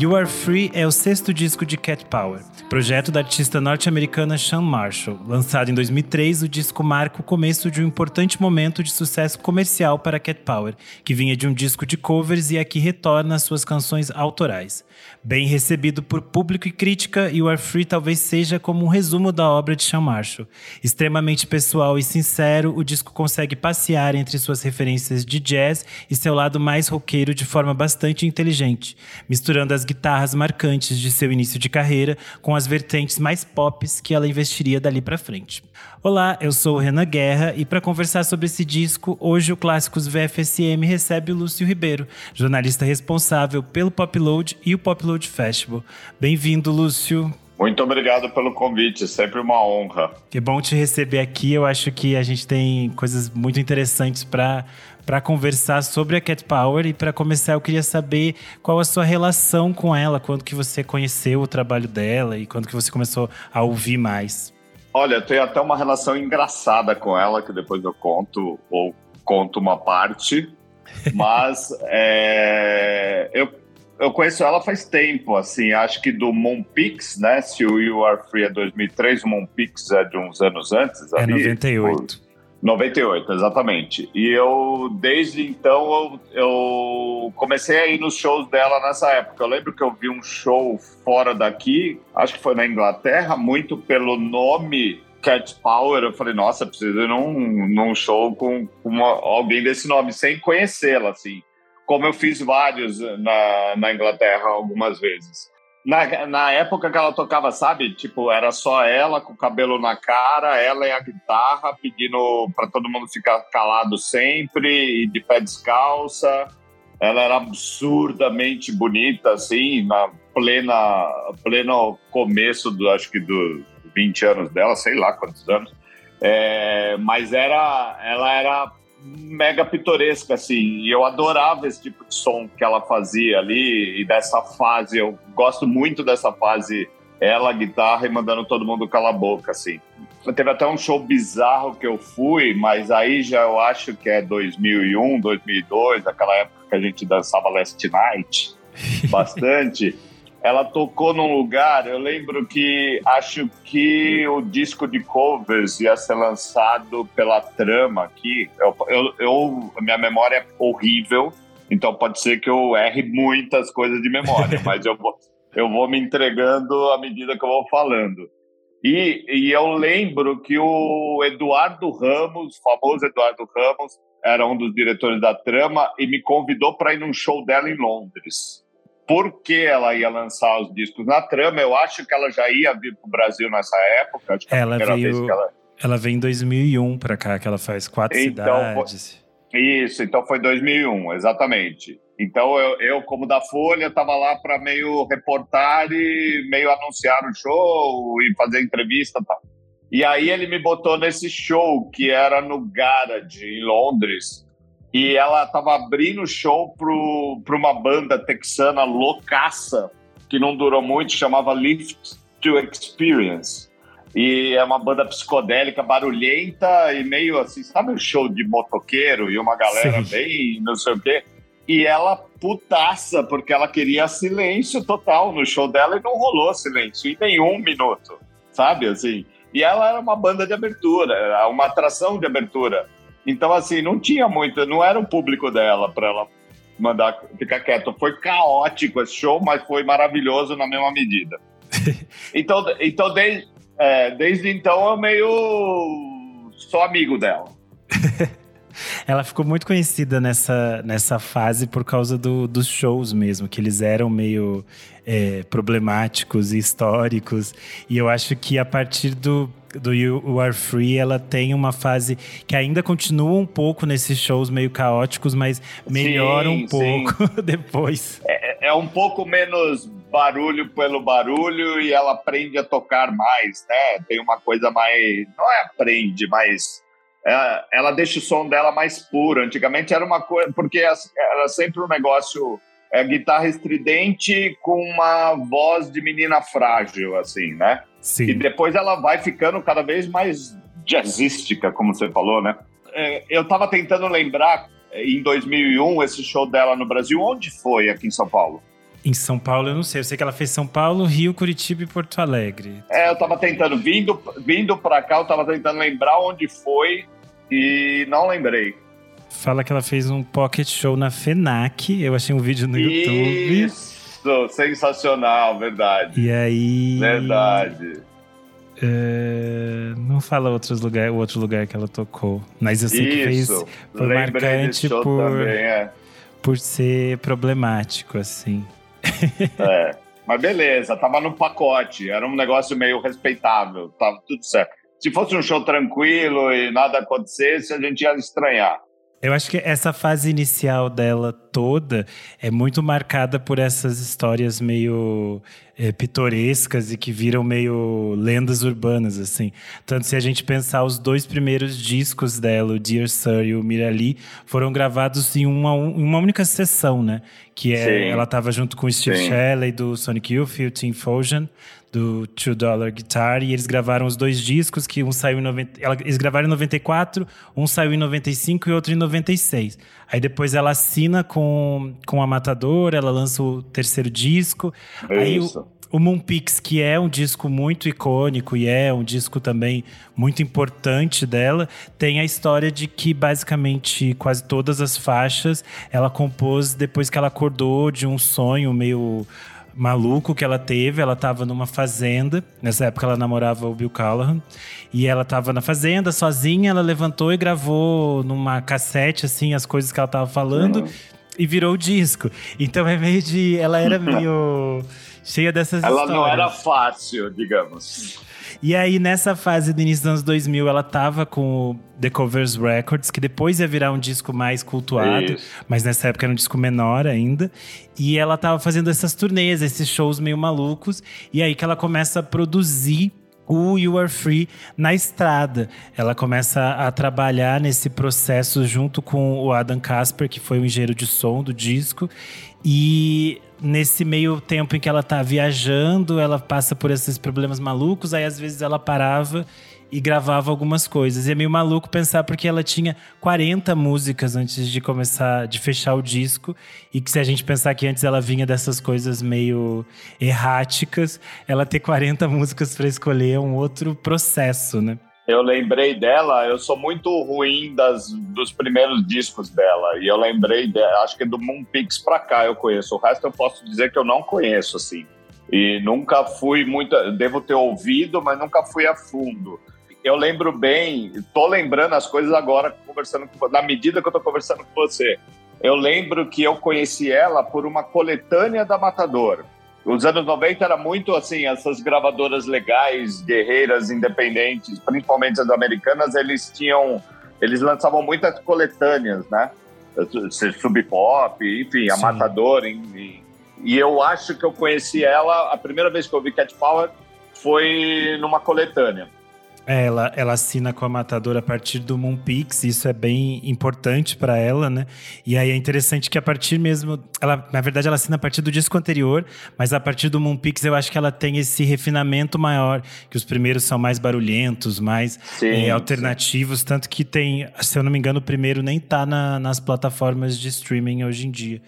You Are Free é o sexto disco de Cat Power, projeto da artista norte-americana Sean Marshall. Lançado em 2003, o disco marca o começo de um importante momento de sucesso comercial para Cat Power, que vinha de um disco de covers e aqui retorna às suas canções autorais. Bem recebido por público e crítica, You Are Free talvez seja como um resumo da obra de Sean Marshall. Extremamente pessoal e sincero, o disco consegue passear entre suas referências de jazz e seu lado mais roqueiro de forma bastante inteligente, misturando as guitarras marcantes de seu início de carreira com as vertentes mais pops que ela investiria dali para frente. Olá, eu sou o Renan Guerra e para conversar sobre esse disco, hoje o Clássicos VFSM recebe o Lúcio Ribeiro, jornalista responsável pelo Popload e o Popload Festival. Bem-vindo, Lúcio. Muito obrigado pelo convite, sempre uma honra. Que bom te receber aqui. Eu acho que a gente tem coisas muito interessantes para para conversar sobre a Cat Power e para começar eu queria saber qual a sua relação com ela, quando que você conheceu o trabalho dela e quando que você começou a ouvir mais. Olha, eu tenho até uma relação engraçada com ela que depois eu conto ou conto uma parte, mas é, eu eu conheço ela faz tempo, assim, acho que do Moonpix, né? Se o You Are Free é 2003, o Moonpix é de uns anos antes. É ali, 98. 98, exatamente. E eu, desde então, eu, eu, comecei a ir nos shows dela nessa época. Eu lembro que eu vi um show fora daqui, acho que foi na Inglaterra, muito pelo nome Cat Power. Eu falei, nossa, preciso ir num, num show com uma, alguém desse nome, sem conhecê-la, assim. Como eu fiz vários na, na Inglaterra algumas vezes. Na, na época que ela tocava, sabe? Tipo, era só ela com o cabelo na cara, ela e a guitarra, pedindo para todo mundo ficar calado sempre e de pé descalça. Ela era absurdamente bonita, assim, na plena, pleno começo, do, acho que dos 20 anos dela, sei lá quantos anos. É, mas era, ela era mega pitoresca, assim, e eu adorava esse tipo de som que ela fazia ali, e dessa fase, eu gosto muito dessa fase, ela, guitarra, e mandando todo mundo calar a boca, assim. Teve até um show bizarro que eu fui, mas aí já eu acho que é 2001, 2002, aquela época que a gente dançava Last Night, bastante ela tocou num lugar, eu lembro que acho que o disco de covers ia ser lançado pela Trama aqui. Eu, eu, eu minha memória é horrível, então pode ser que eu erre muitas coisas de memória, mas eu vou, eu vou me entregando à medida que eu vou falando. E, e eu lembro que o Eduardo Ramos, o famoso Eduardo Ramos, era um dos diretores da Trama e me convidou para ir num show dela em Londres por que ela ia lançar os discos na trama. Eu acho que ela já ia vir para o Brasil nessa época. Acho que ela veio, ela... ela veio em 2001 para cá, que ela faz quatro então, cidades. Foi... Isso, então foi 2001, exatamente. Então eu, eu como da Folha, estava lá para meio reportar e meio anunciar o show e fazer entrevista e tal. E aí ele me botou nesse show que era no Garage, em Londres, e ela estava abrindo o show para uma banda texana loucaça, que não durou muito, chamava Lift to Experience. E é uma banda psicodélica, barulhenta e meio assim, sabe um show de motoqueiro e uma galera Sim. bem não sei o quê? E ela putaça, porque ela queria silêncio total no show dela e não rolou silêncio em nenhum minuto, sabe assim? E ela era uma banda de abertura, uma atração de abertura. Então, assim, não tinha muito, não era o público dela para ela mandar ficar quieto. Foi caótico esse show, mas foi maravilhoso na mesma medida. então, então desde, é, desde então eu meio sou amigo dela. Ela ficou muito conhecida nessa, nessa fase por causa do, dos shows mesmo, que eles eram meio é, problemáticos e históricos. E eu acho que a partir do, do You Are Free, ela tem uma fase que ainda continua um pouco nesses shows meio caóticos, mas melhora sim, um pouco depois. É, é, um pouco menos barulho pelo barulho e ela aprende a tocar mais, né? Tem uma coisa mais. Não é aprende, mas. É, ela deixa o som dela mais puro. Antigamente era uma coisa. Porque era sempre um negócio. É, guitarra estridente com uma voz de menina frágil, assim, né? Sim. E depois ela vai ficando cada vez mais jazzística, como você falou, né? É, eu estava tentando lembrar, é, em 2001, esse show dela no Brasil, onde foi aqui em São Paulo? Em São Paulo eu não sei. Eu sei que ela fez São Paulo, Rio, Curitiba e Porto Alegre. É, eu tava tentando, vindo, vindo pra cá, eu tava tentando lembrar onde foi e não lembrei. Fala que ela fez um pocket show na FENAC. Eu achei um vídeo no Isso, YouTube. Isso, sensacional, verdade. E aí. Verdade. É, não fala outros lugar, o outro lugar que ela tocou. Mas eu sei que fez. Isso, Foi lembrei marcante por, também, é. por ser problemático, assim. É. Mas beleza, tava no pacote, era um negócio meio respeitável, tava tudo certo. Se fosse um show tranquilo e nada acontecesse, a gente ia estranhar. Eu acho que essa fase inicial dela toda é muito marcada por essas histórias meio é, pitorescas e que viram meio lendas urbanas, assim. Tanto se a gente pensar os dois primeiros discos dela, o Dear Sir e o Mirali, foram gravados em uma, uma única sessão, né? Que é, Sim. ela estava junto com o Steve Sim. Shelley do Sonic Youth e o Tim Fojan do Two Dollar Guitar e eles gravaram os dois discos que um saiu em 90, ela- eles gravaram em 94, um saiu em 95 e outro em 96. Aí depois ela assina com, com a Matador, ela lança o terceiro disco. Aí o, Isso. o Moonpix, que é um disco muito icônico e é um disco também muito importante dela, tem a história de que basicamente quase todas as faixas ela compôs depois que ela acordou de um sonho meio maluco que ela teve. Ela estava numa fazenda, nessa época ela namorava o Bill Callahan, e ela estava na fazenda sozinha. Ela levantou e gravou numa cassete assim as coisas que ela estava falando. E virou o disco. Então é meio de. Ela era meio cheia dessas Ela histórias. não era fácil, digamos. E aí, nessa fase do início dos anos 2000, ela tava com o The Covers Records, que depois ia virar um disco mais cultuado, Isso. mas nessa época era um disco menor ainda. E ela tava fazendo essas turnês, esses shows meio malucos. E aí que ela começa a produzir o You Are Free na estrada. Ela começa a trabalhar nesse processo junto com o Adam Casper, que foi o engenheiro de som do disco. E nesse meio tempo em que ela tá viajando, ela passa por esses problemas malucos, aí às vezes ela parava e gravava algumas coisas. E é meio maluco pensar porque ela tinha 40 músicas antes de começar, de fechar o disco, e que se a gente pensar que antes ela vinha dessas coisas meio erráticas, ela ter 40 músicas para escolher é um outro processo, né? Eu lembrei dela, eu sou muito ruim das, dos primeiros discos dela. E eu lembrei dela, acho que do Moonpix pra cá eu conheço. O resto eu posso dizer que eu não conheço, assim. E nunca fui muito. Devo ter ouvido, mas nunca fui a fundo. Eu lembro bem, tô lembrando as coisas agora, conversando com, na medida que eu tô conversando com você. Eu lembro que eu conheci ela por uma coletânea da Matador. Os anos 90 era muito assim, essas gravadoras legais, guerreiras, independentes, principalmente as americanas, eles tinham, eles lançavam muitas coletâneas, né? Sub Pop, enfim, a Sim. Matador. em- em- e eu acho que eu conheci ela, a primeira vez que eu vi Cat Power foi numa coletânea. É, ela, ela assina com a Matador a partir do Moonpix, isso é bem importante para ela, né? E aí é interessante que a partir mesmo. Ela, na verdade, ela assina a partir do disco anterior, mas a partir do Moonpix eu acho que ela tem esse refinamento maior, que os primeiros são mais barulhentos, mais Sim, é, alternativos, tanto que tem, se eu não me engano, o primeiro nem tá na- nas plataformas de streaming hoje em dia.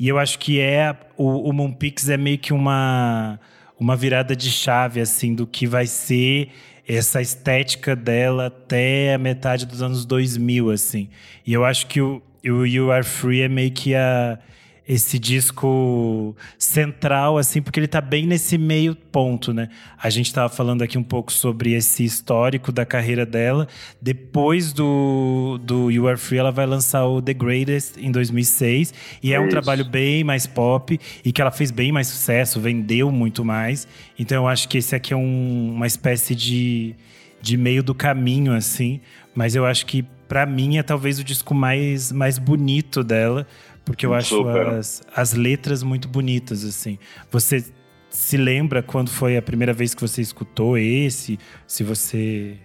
E eu acho que é o, o Moonpix é meio que uma uma virada de chave assim do que vai ser essa estética dela até a metade dos anos 2000 assim. E eu acho que o, o You Are Free é meio que a esse disco central, assim, porque ele tá bem nesse meio ponto, né? A gente tava falando aqui um pouco sobre esse histórico da carreira dela. Depois do, do You Are Free, ela vai lançar o The Greatest em 2006. E é um Isso. trabalho bem mais pop e que ela fez bem mais sucesso, vendeu muito mais. Então eu acho que esse aqui é um- uma espécie de, de meio do caminho, assim. Mas eu acho que, pra mim, é talvez o disco mais, mais bonito dela. Porque eu acho as, as letras muito bonitas, assim. Você se lembra quando foi a primeira vez que você escutou esse? Se você.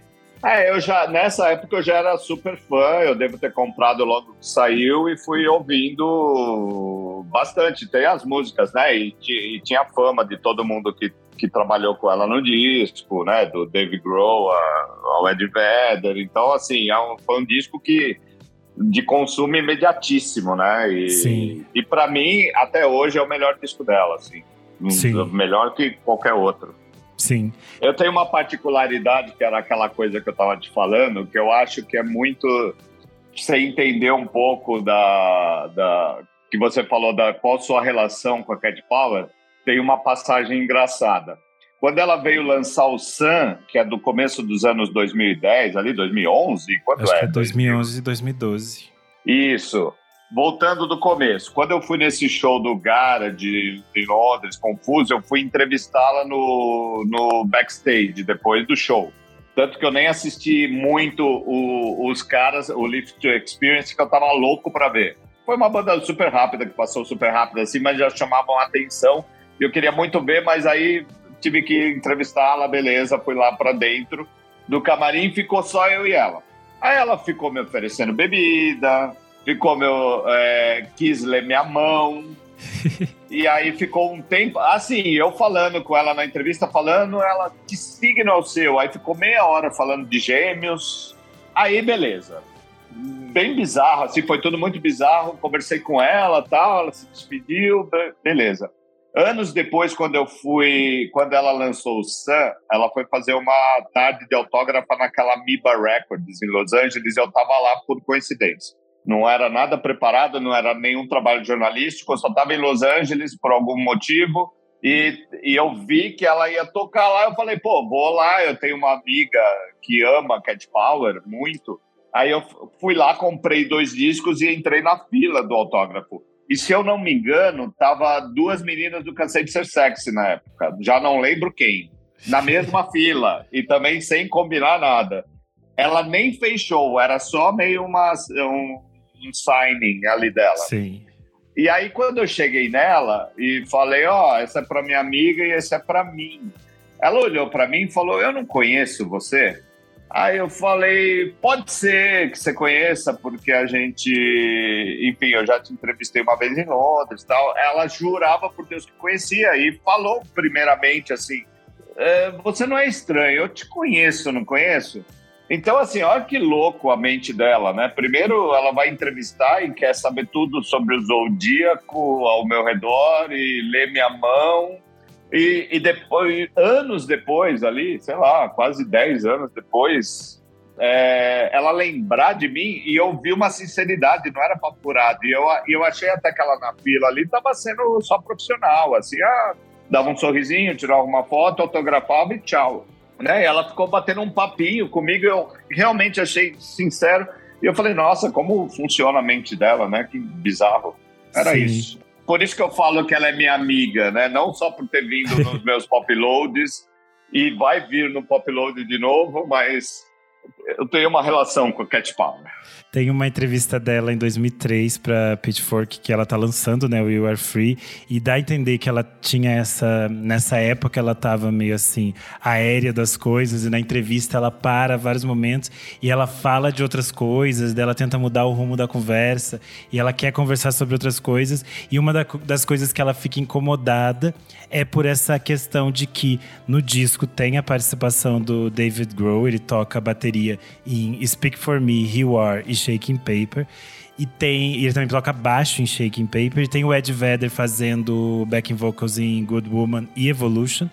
É, eu já, nessa época eu já era super fã, eu devo ter comprado logo que saiu e fui ouvindo bastante. Tem as músicas, né? E, e tinha a fama de todo mundo que, que trabalhou com ela no disco, né? Do Dave Grohl ao Ed Vedder. Então, assim, é um- foi um disco que de consumo imediatíssimo, né? E, Sim. E para mim, até hoje, é o melhor disco dela, assim. Sim. Melhor que qualquer outro. Sim. Eu tenho uma particularidade, que era aquela coisa que eu estava te falando, que eu acho que é muito você entender um pouco da, da que você falou da qual sua relação com a Cat Power, tem uma passagem engraçada. Quando ela veio lançar o Sun, que é do começo dos anos 2010, ali 2011, quando Acho é? que é 2011 e 2012. Isso. Voltando do começo, quando eu fui nesse show do Gara de, de Londres, Confuso, eu fui entrevistá-la no, no backstage depois do show. Tanto que eu nem assisti muito o, os caras, o Lift to Experience, que eu tava louco para ver. Foi uma banda super rápida, que passou super rápida assim, mas já chamavam a atenção. E eu queria muito ver, mas aí tive que entrevistá-la, beleza, fui lá para dentro do camarim, ficou só eu e ela. Aí ela ficou me oferecendo bebida, ficou meu. É, quis ler minha mão. e aí ficou um tempo. Assim, eu falando com ela na entrevista, falando, ela, que signo é o seu? Aí ficou meia hora falando de gêmeos. Aí, beleza. Bem bizarro, assim, foi tudo muito bizarro. Conversei com ela tal, ela se despediu, beleza. Anos depois, quando eu fui, quando ela lançou o Sun, ela foi fazer uma tarde de autógrafa naquela Miba Records em Los Angeles. Eu tava lá por coincidência. Não era nada preparado, não era nenhum trabalho jornalístico. Eu só estava em Los Angeles por algum motivo e, e eu vi que ela ia tocar lá. Eu falei, pô, vou lá. Eu tenho uma amiga que ama Cat Power muito. Aí eu fui lá, comprei dois discos e entrei na fila do autógrafo. E se eu não me engano, tava duas meninas do Cansei de Ser Sexy na época. Já não lembro quem. Na mesma fila. E também sem combinar nada. Ela nem fez show, era só meio uma, um, um signing ali dela. Sim. E aí, quando eu cheguei nela e falei, ó, oh, essa é para minha amiga e esse é para mim. Ela olhou para mim e falou, eu não conheço você. Aí eu falei, pode ser que você conheça, porque a gente, enfim, eu já te entrevistei uma vez em Londres tal. Ela jurava por Deus que conhecia e falou primeiramente assim, é, você não é estranho, eu te conheço, não conheço? Então, assim, olha que louco a mente dela, né? Primeiro, ela vai entrevistar e quer saber tudo sobre o zodíaco ao meu redor e ler minha mão. E, e depois, anos depois, ali, sei lá, quase 10 anos depois, é, ela lembrar de mim e eu vi uma sinceridade, não era papurado. E eu, eu achei até que ela na fila ali estava sendo só profissional, assim, ah, dava um sorrisinho, tirava uma foto, autografava e tchau né? E ela ficou batendo um papinho comigo, eu realmente achei sincero. E eu falei, nossa, como funciona a mente dela, né? Que bizarro. Era Sim. isso. Por isso que eu falo que ela é minha amiga, né? Não só por ter vindo nos meus pop loads e vai vir no pop load de novo, mas eu tenho uma relação com a Cat Power. Tem uma entrevista dela em 2003 para Pitchfork que ela tá lançando, né, o You Are Free, e dá a entender que ela tinha essa nessa época ela tava meio assim aérea das coisas e na entrevista ela para vários momentos e ela fala de outras coisas, dela tenta mudar o rumo da conversa e ela quer conversar sobre outras coisas e uma das coisas que ela fica incomodada é por essa questão de que no disco tem a participação do David Grohl, ele toca a bateria em Speak For Me, You Are e Shaking Paper. E tem. E ele também toca baixo em Shaking Paper. E tem o Ed Vedder fazendo backing vocals em Good Woman e Evolution.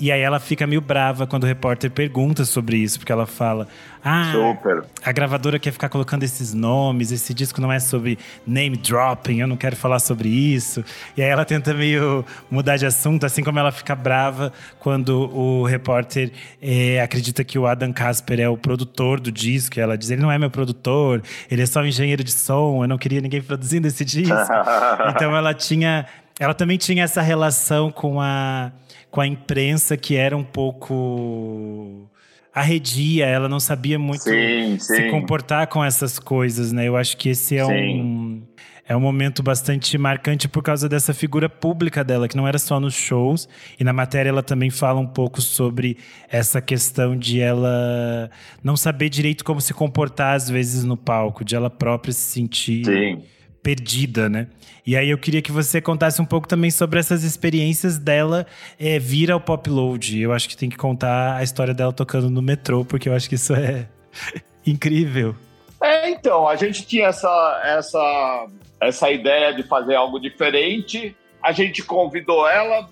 E aí ela fica meio brava quando o repórter pergunta sobre isso, porque ela fala: Ah, Super. a gravadora quer ficar colocando esses nomes, esse disco não é sobre name dropping, eu não quero falar sobre isso. E aí ela tenta meio mudar de assunto, assim como ela fica brava quando o repórter é, acredita que o Adam Casper é o produtor do disco. E ela diz: ele não é meu produtor, ele é só um engenheiro de som, eu não queria ninguém produzindo esse disco. então ela tinha. Ela também tinha essa relação com a com a imprensa que era um pouco arredia, ela não sabia muito sim, se sim. comportar com essas coisas, né? Eu acho que esse é sim. um é um momento bastante marcante por causa dessa figura pública dela, que não era só nos shows. E na matéria ela também fala um pouco sobre essa questão de ela não saber direito como se comportar às vezes no palco, de ela própria se sentir Sim perdida, né? E aí eu queria que você contasse um pouco também sobre essas experiências dela é, vir ao pop load. Eu acho que tem que contar a história dela tocando no metrô, porque eu acho que isso é incrível. É, então, a gente tinha essa, essa, essa ideia de fazer algo diferente. A gente convidou ela,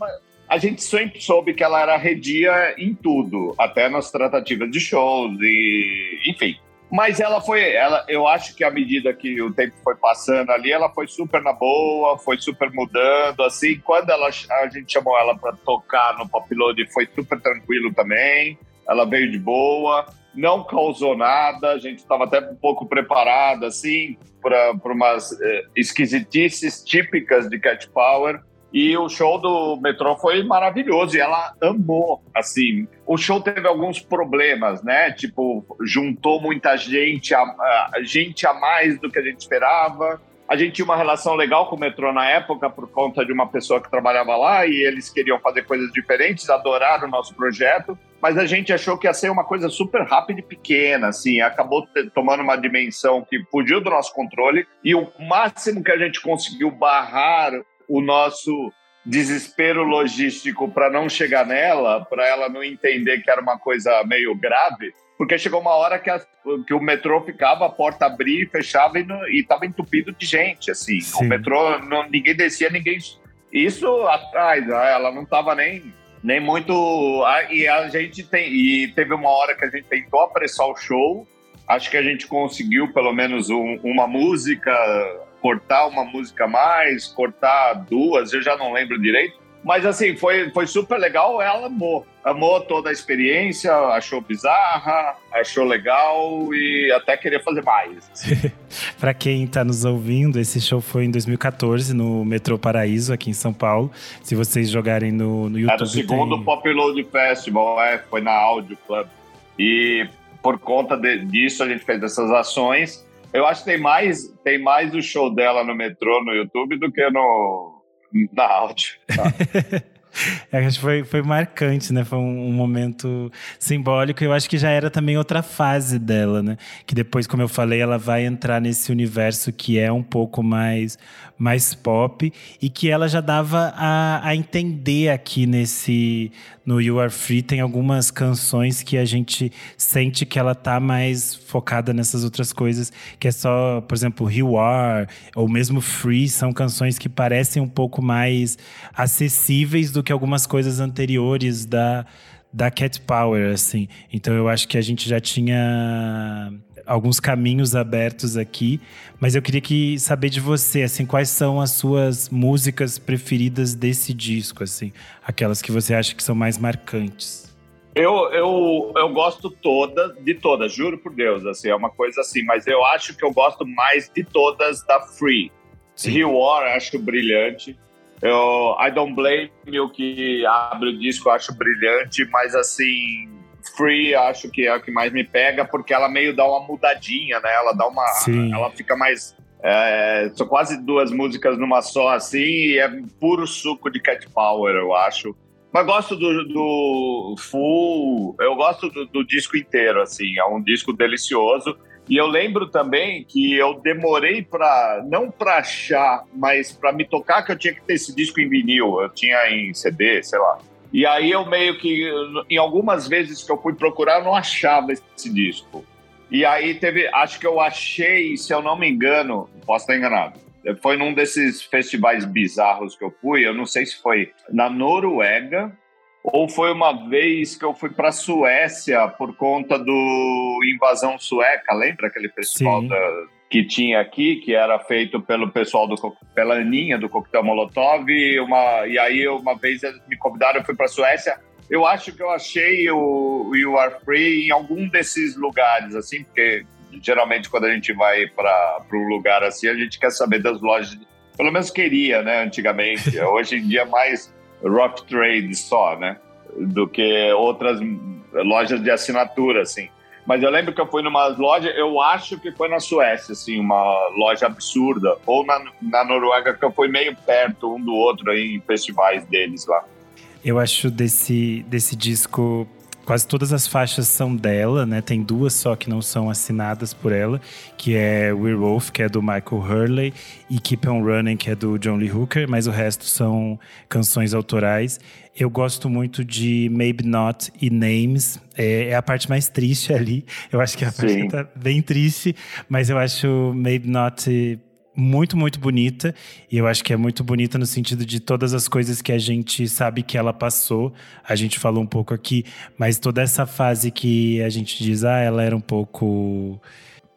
a gente sempre soube que ela era redia em tudo, até nas tratativas de shows e, enfim. Mas ela foi, ela, eu acho que à medida que o tempo foi passando ali, ela foi super na boa, foi super mudando, assim. Quando ela, a gente chamou ela para tocar no Pop Load, foi super tranquilo também. Ela veio de boa, não causou nada. A gente estava até um pouco preparado, assim, para umas eh, esquisitices típicas de Cat Power. E o show do metrô foi maravilhoso e ela amou, assim. O show teve alguns problemas, né? Tipo, juntou muita gente, a, a, gente a mais do que a gente esperava. A gente tinha uma relação legal com o metrô na época por conta de uma pessoa que trabalhava lá e eles queriam fazer coisas diferentes, adoraram o nosso projeto, mas a gente achou que ia ser uma coisa super rápida e pequena, assim, acabou tomando uma dimensão que fugiu do nosso controle e o máximo que a gente conseguiu barrar o nosso desespero logístico para não chegar nela, para ela não entender que era uma coisa meio grave, porque chegou uma hora que, a, que o metrô ficava, a porta abria e fechava e estava entupido de gente, assim. Sim. O metrô, não, ninguém descia, ninguém... Isso atrás, né? ela não estava nem, nem muito... E a gente tem... E teve uma hora que a gente tentou apressar o show, acho que a gente conseguiu pelo menos um, uma música cortar uma música a mais, cortar duas, eu já não lembro direito. Mas assim, foi, foi super legal, ela amou. Amou toda a experiência, achou bizarra, achou legal e até queria fazer mais. para quem está nos ouvindo, esse show foi em 2014 no Metrô Paraíso, aqui em São Paulo. Se vocês jogarem no, no YouTube. Era o segundo tem... Pop Load Festival, é, foi na Audio Club. E por conta de, disso a gente fez essas ações. Eu acho que tem mais, tem mais o show dela no metrô no YouTube do que no na áudio. Tá? É, acho que foi, foi marcante, né? Foi um, um, momento simbólico. Eu acho que já era também outra fase dela, né? Que depois, como eu falei, ela vai entrar nesse universo que é um pouco mais, mais pop e que ela já dava a, a entender aqui nesse no You Are Free tem algumas canções que a gente sente que ela tá mais focada nessas outras coisas, que é só, por exemplo, You Are ou mesmo Free, são canções que parecem um pouco mais acessíveis do que algumas coisas anteriores da da Cat Power, assim. Então eu acho que a gente já tinha alguns caminhos abertos aqui, mas eu queria que saber de você, assim, quais são as suas músicas preferidas desse disco, assim, aquelas que você acha que são mais marcantes. Eu, eu, eu gosto toda, de todas, juro por Deus, assim, é uma coisa assim, mas eu acho que eu gosto mais de todas da Free. Sim. War, acho brilhante. Eu, I Don't Blame You, que abre o disco, acho brilhante, mas assim, Free acho que é a que mais me pega, porque ela meio dá uma mudadinha, né? Ela dá uma. Sim. Ela fica mais. É, são quase duas músicas numa só, assim, e é puro suco de Cat Power, eu acho. Mas gosto do, do full, eu gosto do, do, disco inteiro, assim, é um disco delicioso. E eu lembro também que eu demorei para não para achar, mas para me tocar que eu tinha que ter esse disco em vinil, eu tinha em CD, sei lá. E aí eu meio que, em algumas vezes que eu fui procurar, eu não achava esse disco. E aí teve, acho que eu achei, se eu não me engano, posso estar enganado, foi num desses festivais bizarros que eu fui, eu não sei se foi na Noruega ou foi uma vez que eu fui para Suécia por conta do Invasão Sueca, lembra aquele festival da, que tinha aqui, que era feito pelo pessoal do pela Aninha do Coquetel Molotov, e, uma, e aí uma vez me convidaram, eu fui para a Suécia. Eu acho que eu achei o, o You Are Free em algum desses lugares, assim, porque geralmente quando a gente vai para um lugar assim, a gente quer saber das lojas, pelo menos queria, né, antigamente. Hoje em dia mais rock trade só, né, do que outras lojas de assinatura, assim. Mas eu lembro que eu fui numa loja, eu acho que foi na Suécia, assim, uma loja absurda. Ou na, na Noruega, que eu fui meio perto um do outro aí, em festivais deles lá. Eu acho desse, desse disco quase todas as faixas são dela, né? Tem duas só que não são assinadas por ela, que é Werewolf, que é do Michael Hurley, e Keep On Running, que é do John Lee Hooker, mas o resto são canções autorais. Eu gosto muito de Maybe Not e Names. É, é, a parte mais triste ali. Eu acho que a parte tá bem triste, mas eu acho Maybe Not muito, muito bonita. E eu acho que é muito bonita no sentido de todas as coisas que a gente sabe que ela passou. A gente falou um pouco aqui, mas toda essa fase que a gente diz, ah, ela era um pouco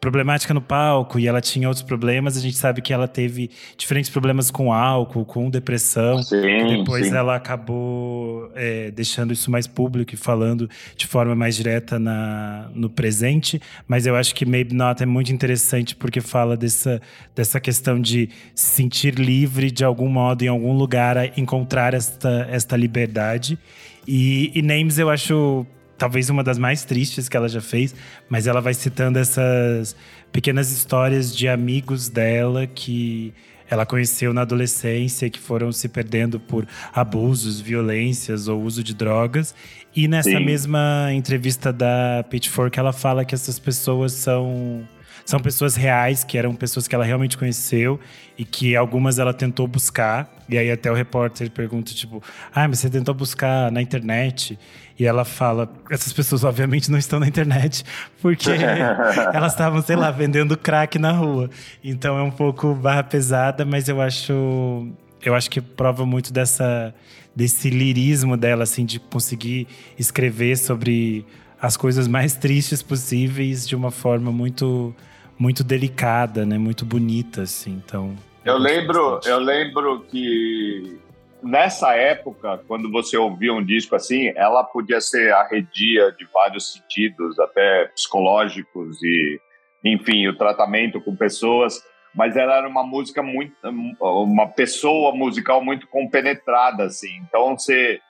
problemática no palco e ela tinha outros problemas. A gente sabe que ela teve diferentes problemas com álcool, com depressão. Sim, depois sim. ela acabou é, deixando isso mais público e falando de forma mais direta na, no presente. Mas eu acho que Maybe Not é muito interessante porque fala dessa, dessa questão de se sentir livre de algum modo, em algum lugar, encontrar esta, esta liberdade. E, e Names eu acho talvez uma das mais tristes que ela já fez, mas ela vai citando essas pequenas histórias de amigos dela que ela conheceu na adolescência, que foram se perdendo por abusos, violências ou uso de drogas. E nessa Sim. mesma entrevista da Pitchfork, ela fala que essas pessoas são são pessoas reais, que eram pessoas que ela realmente conheceu e que algumas ela tentou buscar. E aí até o repórter pergunta, tipo, ah, mas você tentou buscar na internet? E ela fala: essas pessoas, obviamente, não estão na internet, porque elas estavam, sei lá, vendendo crack na rua. Então é um pouco barra pesada, mas eu acho. Eu acho que prova muito dessa, desse lirismo dela, assim, de conseguir escrever sobre as coisas mais tristes possíveis de uma forma muito, muito delicada, né? Muito bonita, assim. Então. Eu lembro, eu lembro que nessa época, quando você ouvia um disco assim, ela podia ser arredia de vários sentidos, até psicológicos e, enfim, o tratamento com pessoas, mas ela era uma música muito, uma pessoa musical muito compenetrada, assim. Então, você,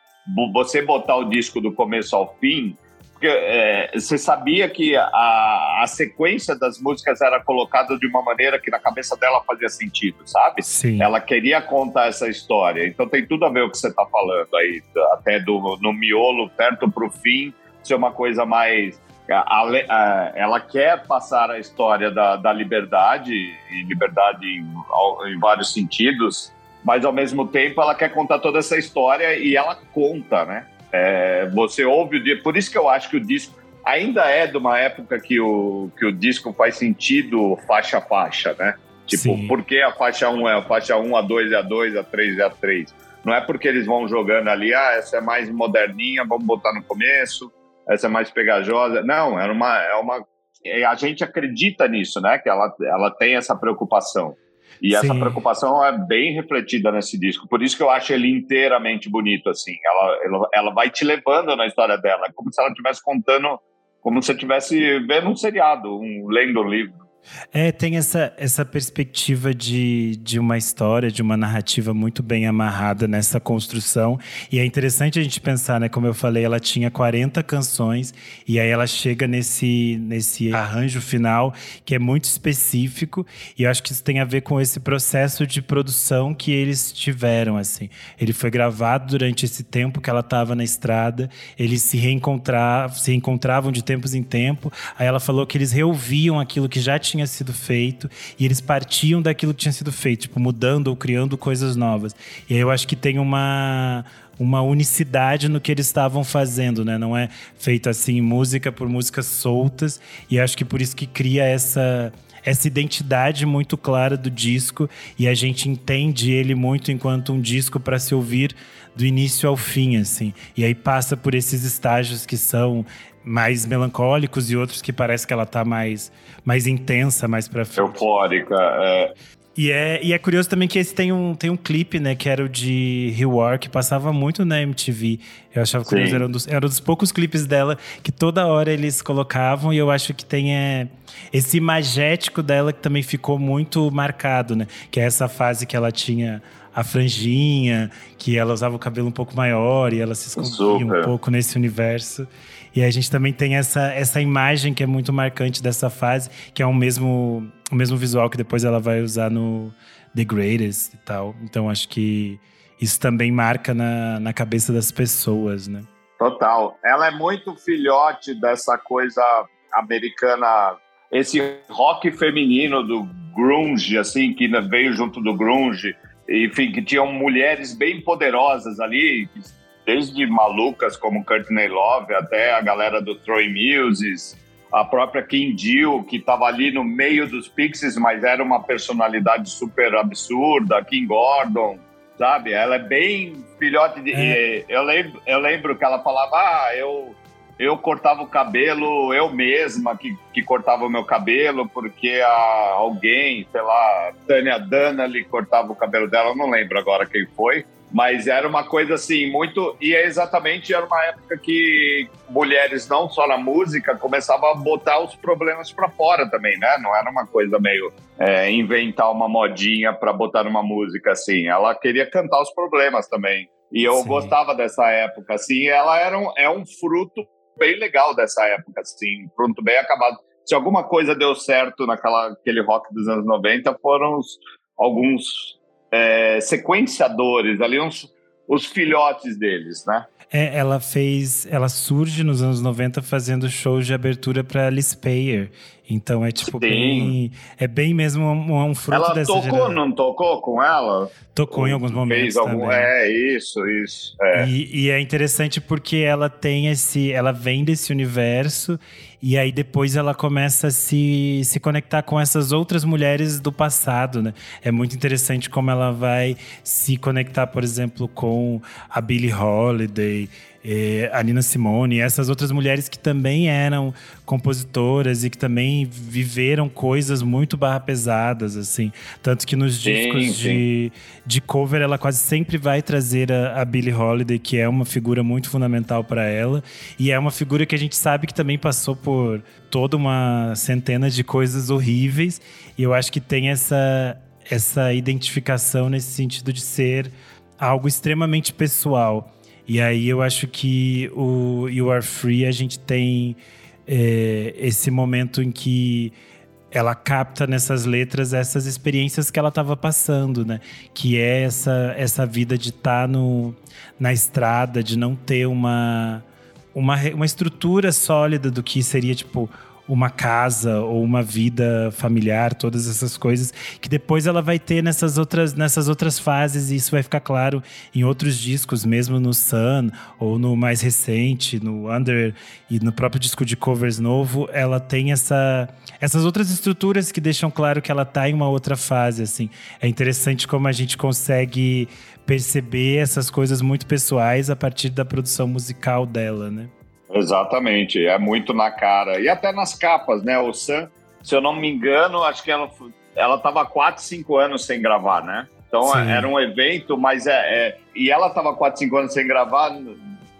você botar o disco do começo ao fim, é, você sabia que a, a sequência das músicas era colocada de uma maneira que na cabeça dela fazia sentido, sabe? Sim. Ela queria contar essa história. Então tem tudo a ver o que você está falando aí, até do, no miolo, perto para o fim, ser uma coisa mais. A, a, ela quer passar a história da, da liberdade, e liberdade em, em vários sentidos, mas ao mesmo tempo ela quer contar toda essa história e ela conta, né? É, você ouve o disco, por isso que eu acho que o disco ainda é de uma época que o, que o disco faz sentido faixa a faixa, né? Tipo, Sim. por que a faixa 1 é a faixa 1, a 2 é a 2, a 3 é a 3? Não é porque eles vão jogando ali, ah, essa é mais moderninha, vamos botar no começo, essa é mais pegajosa. Não, é uma. É uma a gente acredita nisso, né? Que ela, ela tem essa preocupação. E Sim. essa preocupação é bem refletida nesse disco. Por isso que eu acho ele inteiramente bonito, assim. Ela, ela, ela vai te levando na história dela. É como se ela estivesse contando, como se você estivesse vendo um seriado, um, lendo um livro. É, tem essa, essa perspectiva de, de uma história, de uma narrativa muito bem amarrada nessa construção. E é interessante a gente pensar, né? Como eu falei, ela tinha 40 canções e aí ela chega nesse, nesse arranjo final que é muito específico. E eu acho que isso tem a ver com esse processo de produção que eles tiveram, assim. Ele foi gravado durante esse tempo que ela estava na estrada, eles se reencontravam, se reencontravam de tempos em tempo. Aí ela falou que eles reouviam aquilo que já tinha tinha sido feito e eles partiam daquilo que tinha sido feito, tipo, mudando ou criando coisas novas. E aí eu acho que tem uma uma unicidade no que eles estavam fazendo, né? Não é feito assim música por músicas soltas e acho que por isso que cria essa essa identidade muito clara do disco e a gente entende ele muito enquanto um disco para se ouvir do início ao fim, assim. E aí passa por esses estágios que são mais melancólicos e outros que parece que ela tá mais, mais intensa, mais pra frente. Eufórica, é. E é, e é curioso também que esse tem um, tem um clipe, né? Que era o de War, que passava muito na MTV. Eu achava curioso, era um, dos, era um dos poucos clipes dela que toda hora eles colocavam. E eu acho que tem é, esse imagético dela que também ficou muito marcado, né? Que é essa fase que ela tinha a franjinha, que ela usava o cabelo um pouco maior e ela se escondia Super. um pouco nesse universo. E a gente também tem essa, essa imagem que é muito marcante dessa fase, que é o mesmo, o mesmo visual que depois ela vai usar no The Greatest e tal. Então acho que isso também marca na, na cabeça das pessoas, né? Total. Ela é muito filhote dessa coisa americana, esse rock feminino do grunge, assim, que veio junto do grunge. Enfim, que tinham mulheres bem poderosas ali, desde malucas como Courtney Love até a galera do Troy Muses, a própria Kim Deal, que estava ali no meio dos Pixies, mas era uma personalidade super absurda, Kim Gordon, sabe? Ela é bem filhote de... É. Eu, lembro, eu lembro que ela falava, ah, eu, eu cortava o cabelo, eu mesma que, que cortava o meu cabelo, porque a, alguém, sei lá, Tânia Dana lhe cortava o cabelo dela, eu não lembro agora quem foi, mas era uma coisa assim, muito. E é exatamente era uma época que mulheres, não só na música, começavam a botar os problemas para fora também, né? Não era uma coisa meio é, inventar uma modinha para botar numa música assim. Ela queria cantar os problemas também. E eu Sim. gostava dessa época, assim. Ela era um, é um fruto bem legal dessa época, assim. Pronto, bem acabado. Se alguma coisa deu certo naquela aquele rock dos anos 90, foram os, alguns é, sequenciadores, ali uns, os filhotes deles, né? É, ela fez, ela surge nos anos 90 fazendo shows de abertura para Alice Payer. Então é tipo Sim. bem, é bem mesmo um, um fruto ela dessa tocou, geração. não tocou com ela? Tocou em alguns momentos Fez algum, também. É isso, isso. É. E, e é interessante porque ela tem esse, ela vem desse universo e aí depois ela começa a se, se conectar com essas outras mulheres do passado, né? É muito interessante como ela vai se conectar, por exemplo, com a Billie Holiday, eh, a Nina Simone, essas outras mulheres que também eram compositoras e que também viveram coisas muito barra pesadas, assim. Tanto que nos sim, discos sim. De, de cover ela quase sempre vai trazer a, a Billie Holiday, que é uma figura muito fundamental para ela. E é uma figura que a gente sabe que também passou por por toda uma centena de coisas horríveis. E eu acho que tem essa, essa identificação nesse sentido de ser algo extremamente pessoal. E aí eu acho que o You Are Free a gente tem é, esse momento em que ela capta nessas letras essas experiências que ela estava passando, né? Que é essa, essa vida de estar tá na estrada, de não ter uma, uma, uma estrutura sólida do que seria, tipo, uma casa ou uma vida familiar, todas essas coisas que depois ela vai ter nessas outras, nessas outras fases e isso vai ficar claro em outros discos, mesmo no Sun ou no mais recente, no Under e no próprio disco de covers novo, ela tem essa, essas outras estruturas que deixam claro que ela tá em uma outra fase, assim. É interessante como a gente consegue perceber essas coisas muito pessoais a partir da produção musical dela, né? Exatamente, é muito na cara. E até nas capas, né? O Sam, se eu não me engano, acho que ela, ela tava 4, 5 anos sem gravar, né? Então Sim. era um evento, mas é, é. E ela tava 4, 5 anos sem gravar,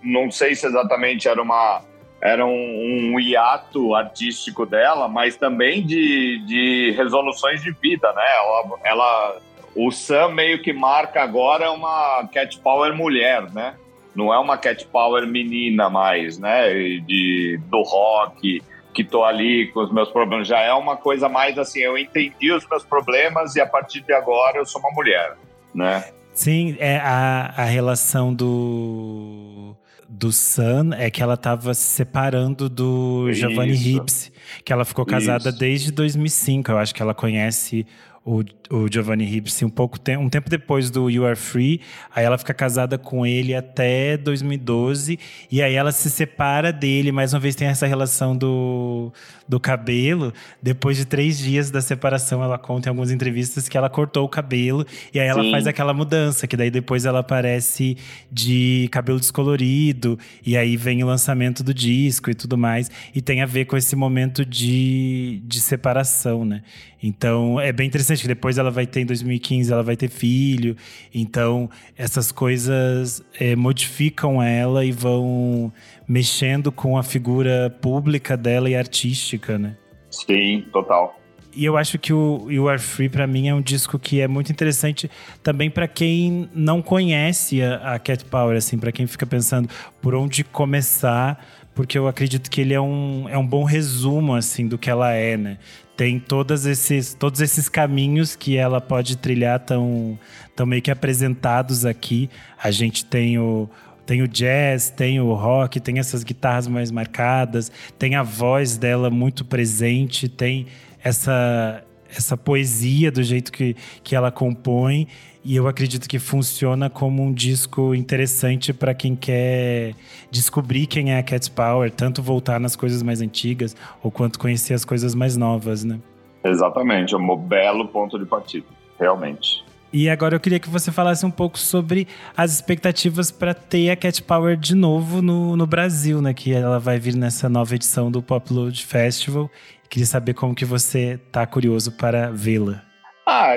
não sei se exatamente era uma. Era um, um hiato artístico dela, mas também de, de resoluções de vida, né? Ela, ela o Sam meio que marca agora uma Cat Power mulher, né? Não é uma Cat Power menina mais, né? De, do rock, que tô ali com os meus problemas. Já é uma coisa mais assim, eu entendi os meus problemas e a partir de agora eu sou uma mulher, né? Sim, é a, a relação do do Sun é que ela estava se separando do Giovanni Ripps, que ela ficou casada Isso. desde 2005. Eu acho que ela conhece o, o Giovanni Ribisi um pouco te um tempo depois do You Are Free. Aí ela fica casada com ele até 2012 e aí ela se separa dele. Mais uma vez tem essa relação do, do cabelo. Depois de três dias da separação, ela conta em algumas entrevistas que ela cortou o cabelo e aí ela Sim. faz aquela mudança que daí depois ela aparece de cabelo descolorido e aí vem o lançamento do disco e tudo mais e tem a ver com esse momento de, de separação, né? Então é bem interessante que depois ela vai ter em 2015 ela vai ter filho. Então essas coisas é, modificam ela e vão mexendo com a figura pública dela e artística, né? Sim, total. E eu acho que o You Are Free para mim é um disco que é muito interessante também para quem não conhece a, a Cat Power, assim, para quem fica pensando por onde começar, porque eu acredito que ele é um, é um bom resumo assim do que ela é, né? Tem todos esses, todos esses caminhos que ela pode trilhar tão, tão meio que apresentados aqui. A gente tem o tem o jazz, tem o rock, tem essas guitarras mais marcadas, tem a voz dela muito presente, tem essa essa poesia do jeito que, que ela compõe e eu acredito que funciona como um disco interessante para quem quer descobrir quem é a Cat Power, tanto voltar nas coisas mais antigas ou quanto conhecer as coisas mais novas, né? Exatamente, é um belo ponto de partida, realmente. E agora eu queria que você falasse um pouco sobre as expectativas para ter a Cat Power de novo no, no Brasil, né? Que ela vai vir nessa nova edição do Pop Load Festival. Queria saber como que você tá curioso para vê-la. Ah,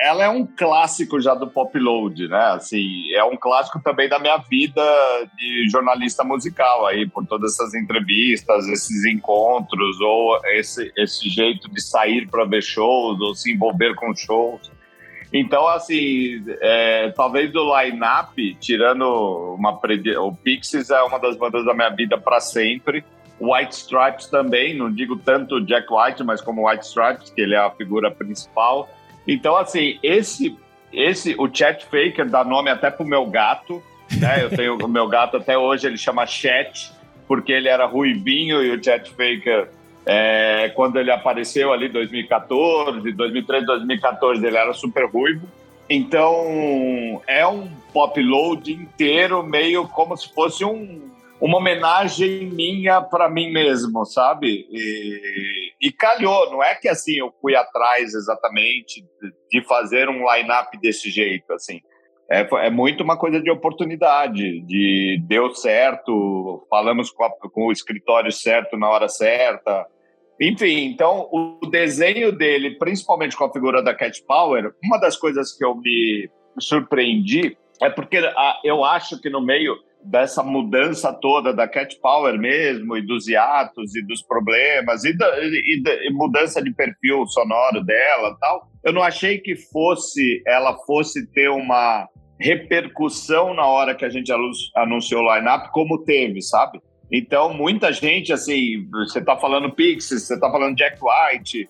ela é um clássico já do pop load, né? Assim, é um clássico também da minha vida de jornalista musical aí, por todas essas entrevistas, esses encontros, ou esse, esse jeito de sair para ver shows, ou se envolver com shows. Então, assim, é, talvez do line-up, tirando uma. O Pixies é uma das bandas da minha vida para sempre. White Stripes também, não digo tanto Jack White, mas como White Stripes, que ele é a figura principal. Então, assim, esse, esse o Chet Faker dá nome até pro meu gato, né? Eu tenho o meu gato até hoje, ele chama Chet, porque ele era ruivinho e o Chet Faker, é, quando ele apareceu ali em 2014, 2013, 2014, ele era super ruivo. Então, é um pop load inteiro, meio como se fosse um uma homenagem minha para mim mesmo, sabe? E, e, calhou, não é que assim eu fui atrás exatamente de fazer um line-up desse jeito, assim. É, é, muito uma coisa de oportunidade, de deu certo, falamos com, a, com o escritório certo na hora certa. Enfim, então o desenho dele, principalmente com a figura da Cat Power, uma das coisas que eu me surpreendi é porque a, eu acho que no meio dessa mudança toda da Cat Power mesmo, e dos hiatos, e dos problemas, e, da, e, e mudança de perfil sonoro dela tal, eu não achei que fosse ela fosse ter uma repercussão na hora que a gente anunciou o line-up, como teve, sabe? Então, muita gente, assim, você está falando Pixies, você está falando Jack White,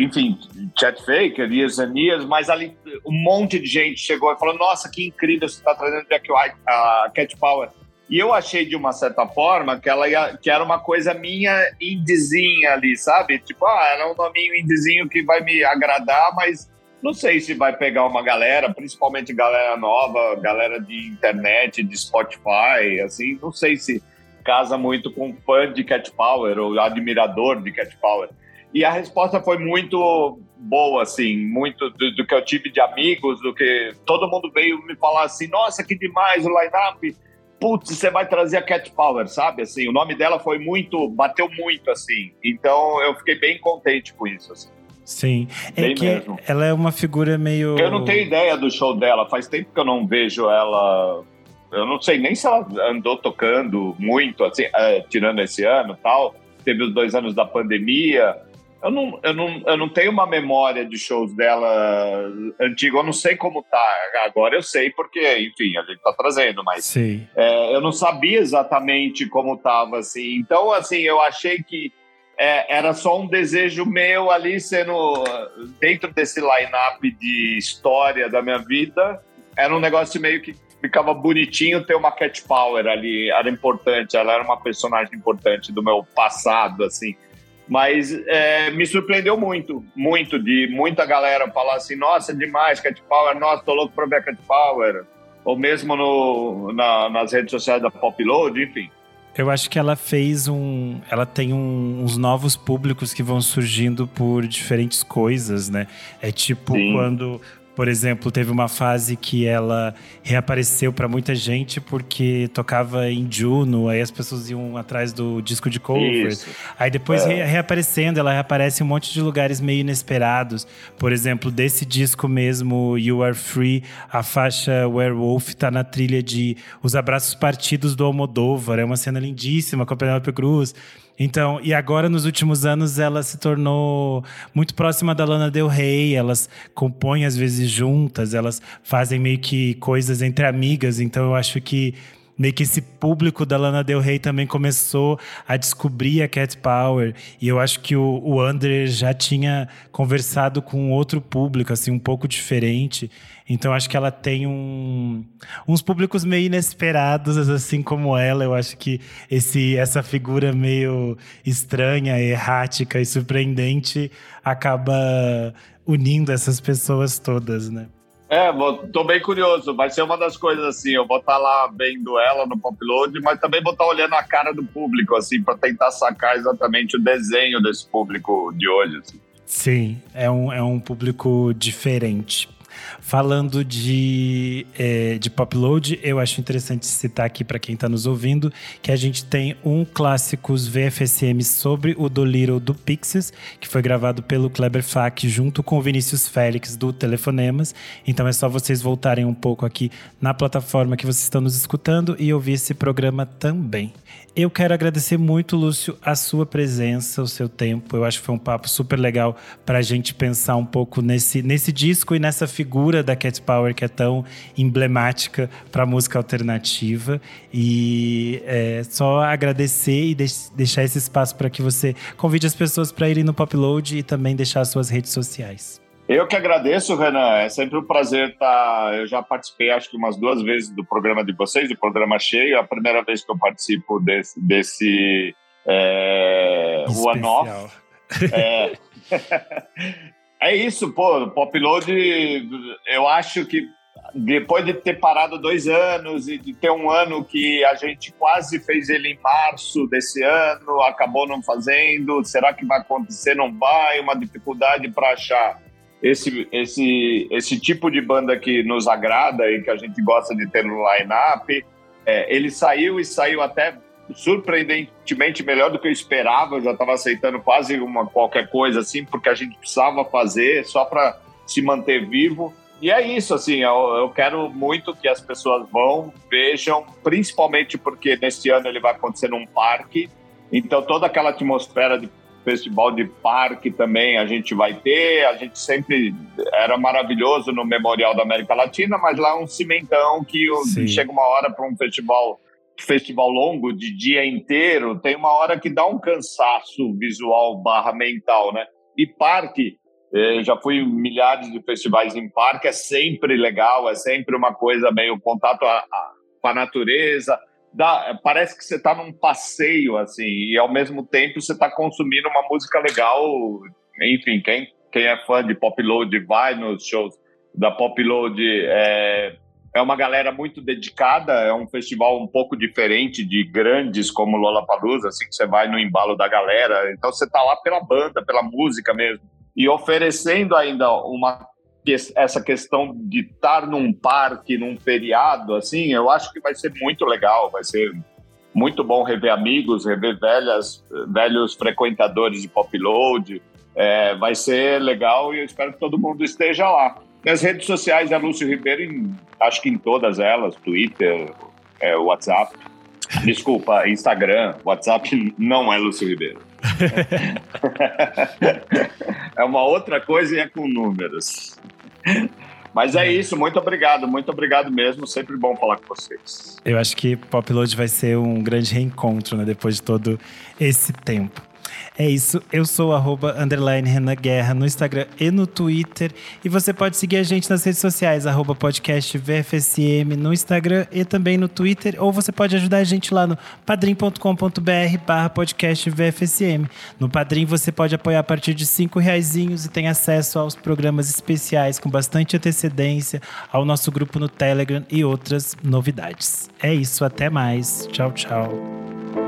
enfim, Chat Faker, Years and Years, mas ali um monte de gente chegou e falou: Nossa, que incrível você está trazendo Jack White, a Cat Power. E eu achei de uma certa forma que ela ia, que era uma coisa minha indizinha ali, sabe? Tipo, ah, era um nominho indizinho que vai me agradar, mas não sei se vai pegar uma galera, principalmente galera nova, galera de internet, de Spotify, assim, não sei se casa muito com fã de Cat Power ou admirador de Cat Power. E a resposta foi muito boa, assim, muito do, do, que eu tive de amigos, do que todo mundo veio me falar assim, nossa, que demais o line-up, putz, você vai trazer a Cat Power, sabe? Assim, o nome dela foi muito, bateu muito, assim. Então eu fiquei bem contente com isso, assim. Sim, é bem que mesmo. ela é uma figura meio. Eu não tenho ideia do show dela, faz tempo que eu não vejo ela. Eu não sei nem se ela andou tocando muito, assim, uh, tirando esse ano tal. Teve os dois anos da pandemia eu não, eu, não, eu não tenho uma memória de shows dela antigo, eu não sei como tá. Agora eu sei porque, enfim, a gente tá trazendo, mas é, eu não sabia exatamente como tava, assim. Então, assim, eu achei que é, era só um desejo meu ali sendo dentro desse line-up de história da minha vida. Era um negócio meio que ficava bonitinho ter uma Cat Power ali, era importante, ela era uma personagem importante do meu passado, assim. Mas é, me surpreendeu muito, muito, de muita galera falar assim: nossa, demais, Cat Power, nossa, tô louco pra ver Cat Power. Ou mesmo no, na, nas redes sociais da Popload, enfim. Eu acho que ela fez um. Ela tem um, uns novos públicos que vão surgindo por diferentes coisas, né? É tipo Sim. quando por exemplo, teve uma fase que ela reapareceu para muita gente porque tocava em Juno, aí as pessoas iam atrás do disco de covers. Aí depois é. reaparecendo, ela reaparece em um monte de lugares meio inesperados. Por exemplo, desse disco mesmo, You Are Free, a faixa Werewolf tá na trilha de Os Abraços Partidos do Almodóvar. É uma cena lindíssima com a Penelope Cruz. Então, e agora nos últimos anos ela se tornou muito próxima da Lana Del Rey, elas compõem às vezes juntas, elas fazem meio que coisas entre amigas, então eu acho que meio que esse público da Lana Del Rey também começou a descobrir a Cat Power. E eu acho que o, o Under já tinha conversado com outro público, assim, um pouco diferente. Então acho que ela tem um, uns públicos meio inesperados, assim como ela. Eu acho que esse, essa figura meio estranha, errática e surpreendente acaba unindo essas pessoas todas, né? É, vou, tô bem curioso. Vai ser uma das coisas assim. Eu vou estar tá lá vendo ela no Popload, mas também vou estar tá olhando a cara do público, assim, para tentar sacar exatamente o desenho desse público de hoje. Assim. Sim, é um, é um público diferente. Falando de, é, de Popload, eu acho interessante citar aqui para quem está nos ouvindo que a gente tem um clássicos VFSM sobre o Dolittle do Pixies, que foi gravado pelo Kleber Fak junto com o Vinícius Félix do Telefonemas. Então é só vocês voltarem um pouco aqui na plataforma que vocês estão nos escutando e ouvir esse programa também. Eu quero agradecer muito, Lúcio, a sua presença, o seu tempo. Eu acho que foi um papo super legal para a gente pensar um pouco nesse, nesse disco e nessa figura da Cat Power que é tão emblemática para a música alternativa. E é, só agradecer e deix deixar esse espaço para que você convide as pessoas para irem no Popload e também deixar suas redes sociais. Eu que agradeço, Renan. É sempre um prazer estar. Tá, eu já participei, acho que umas duas vezes do programa de vocês, do programa cheio. É a primeira vez que eu participo desse, desse é, One Off. É. é isso, pô. Popload, eu acho que depois de ter parado dois anos e de ter um ano que a gente quase fez ele em março desse ano, acabou não fazendo. Será que vai acontecer? Não vai? Uma dificuldade para achar esse, esse, esse tipo de banda que nos agrada e que a gente gosta de ter no line-up. É, ele saiu e saiu até surpreendentemente melhor do que eu esperava. Eu já estava aceitando quase uma qualquer coisa assim, porque a gente precisava fazer só para se manter vivo. E é isso, assim, eu, eu, quero muito que as pessoas vão, vejam, principalmente porque neste ano ele vai acontecer num parque, então toda aquela atmosfera de festival de parque também a gente vai ter. A gente sempre era maravilhoso no Memorial da América Latina, mas lá é um cimentão que chega uma hora para um festival festival longo de dia inteiro, tem uma hora que dá um cansaço visual barra mental, né? E parque, eh, já fui em milhares de festivais em parque, é sempre legal, é sempre uma coisa meio contato a, a, com a natureza, dá, parece que você está num passeio, assim, e ao mesmo tempo você está consumindo uma música legal. Enfim, quem, quem é fã de Pop Load vai nos shows da Pop Load. É, é uma galera muito dedicada, é um festival um pouco diferente de grandes como Lollapalooza, assim, que você vai no embalo da galera. Então você está lá pela banda, pela música mesmo. E oferecendo ainda uma essa questão de estar num parque, num feriado, assim, eu acho que vai ser muito legal, vai ser muito bom rever amigos, rever velhas, velhos frequentadores de pop load, é, vai ser legal e eu espero que todo mundo esteja lá. Nas redes sociais é Lúcio Ribeiro, em, acho que em todas elas, Twitter, é, WhatsApp, desculpa, Instagram, WhatsApp não é Lúcio Ribeiro. é uma outra coisa e é com números. Mas é isso, muito obrigado, muito obrigado mesmo. Sempre bom falar com vocês. Eu acho que Popload vai ser um grande reencontro, né? Depois de todo esse tempo. É isso, eu sou arroba underline Renan Guerra no Instagram e no Twitter. E você pode seguir a gente nas redes sociais, arroba podcast VFSM no Instagram e também no Twitter. Ou você pode ajudar a gente lá no padrim.com.br barra podcast VFSM. No Padrim você pode apoiar a partir de cinco reaisinhos e tem acesso aos programas especiais com bastante antecedência, ao nosso grupo no Telegram e outras novidades. É isso, até mais. Tchau, tchau.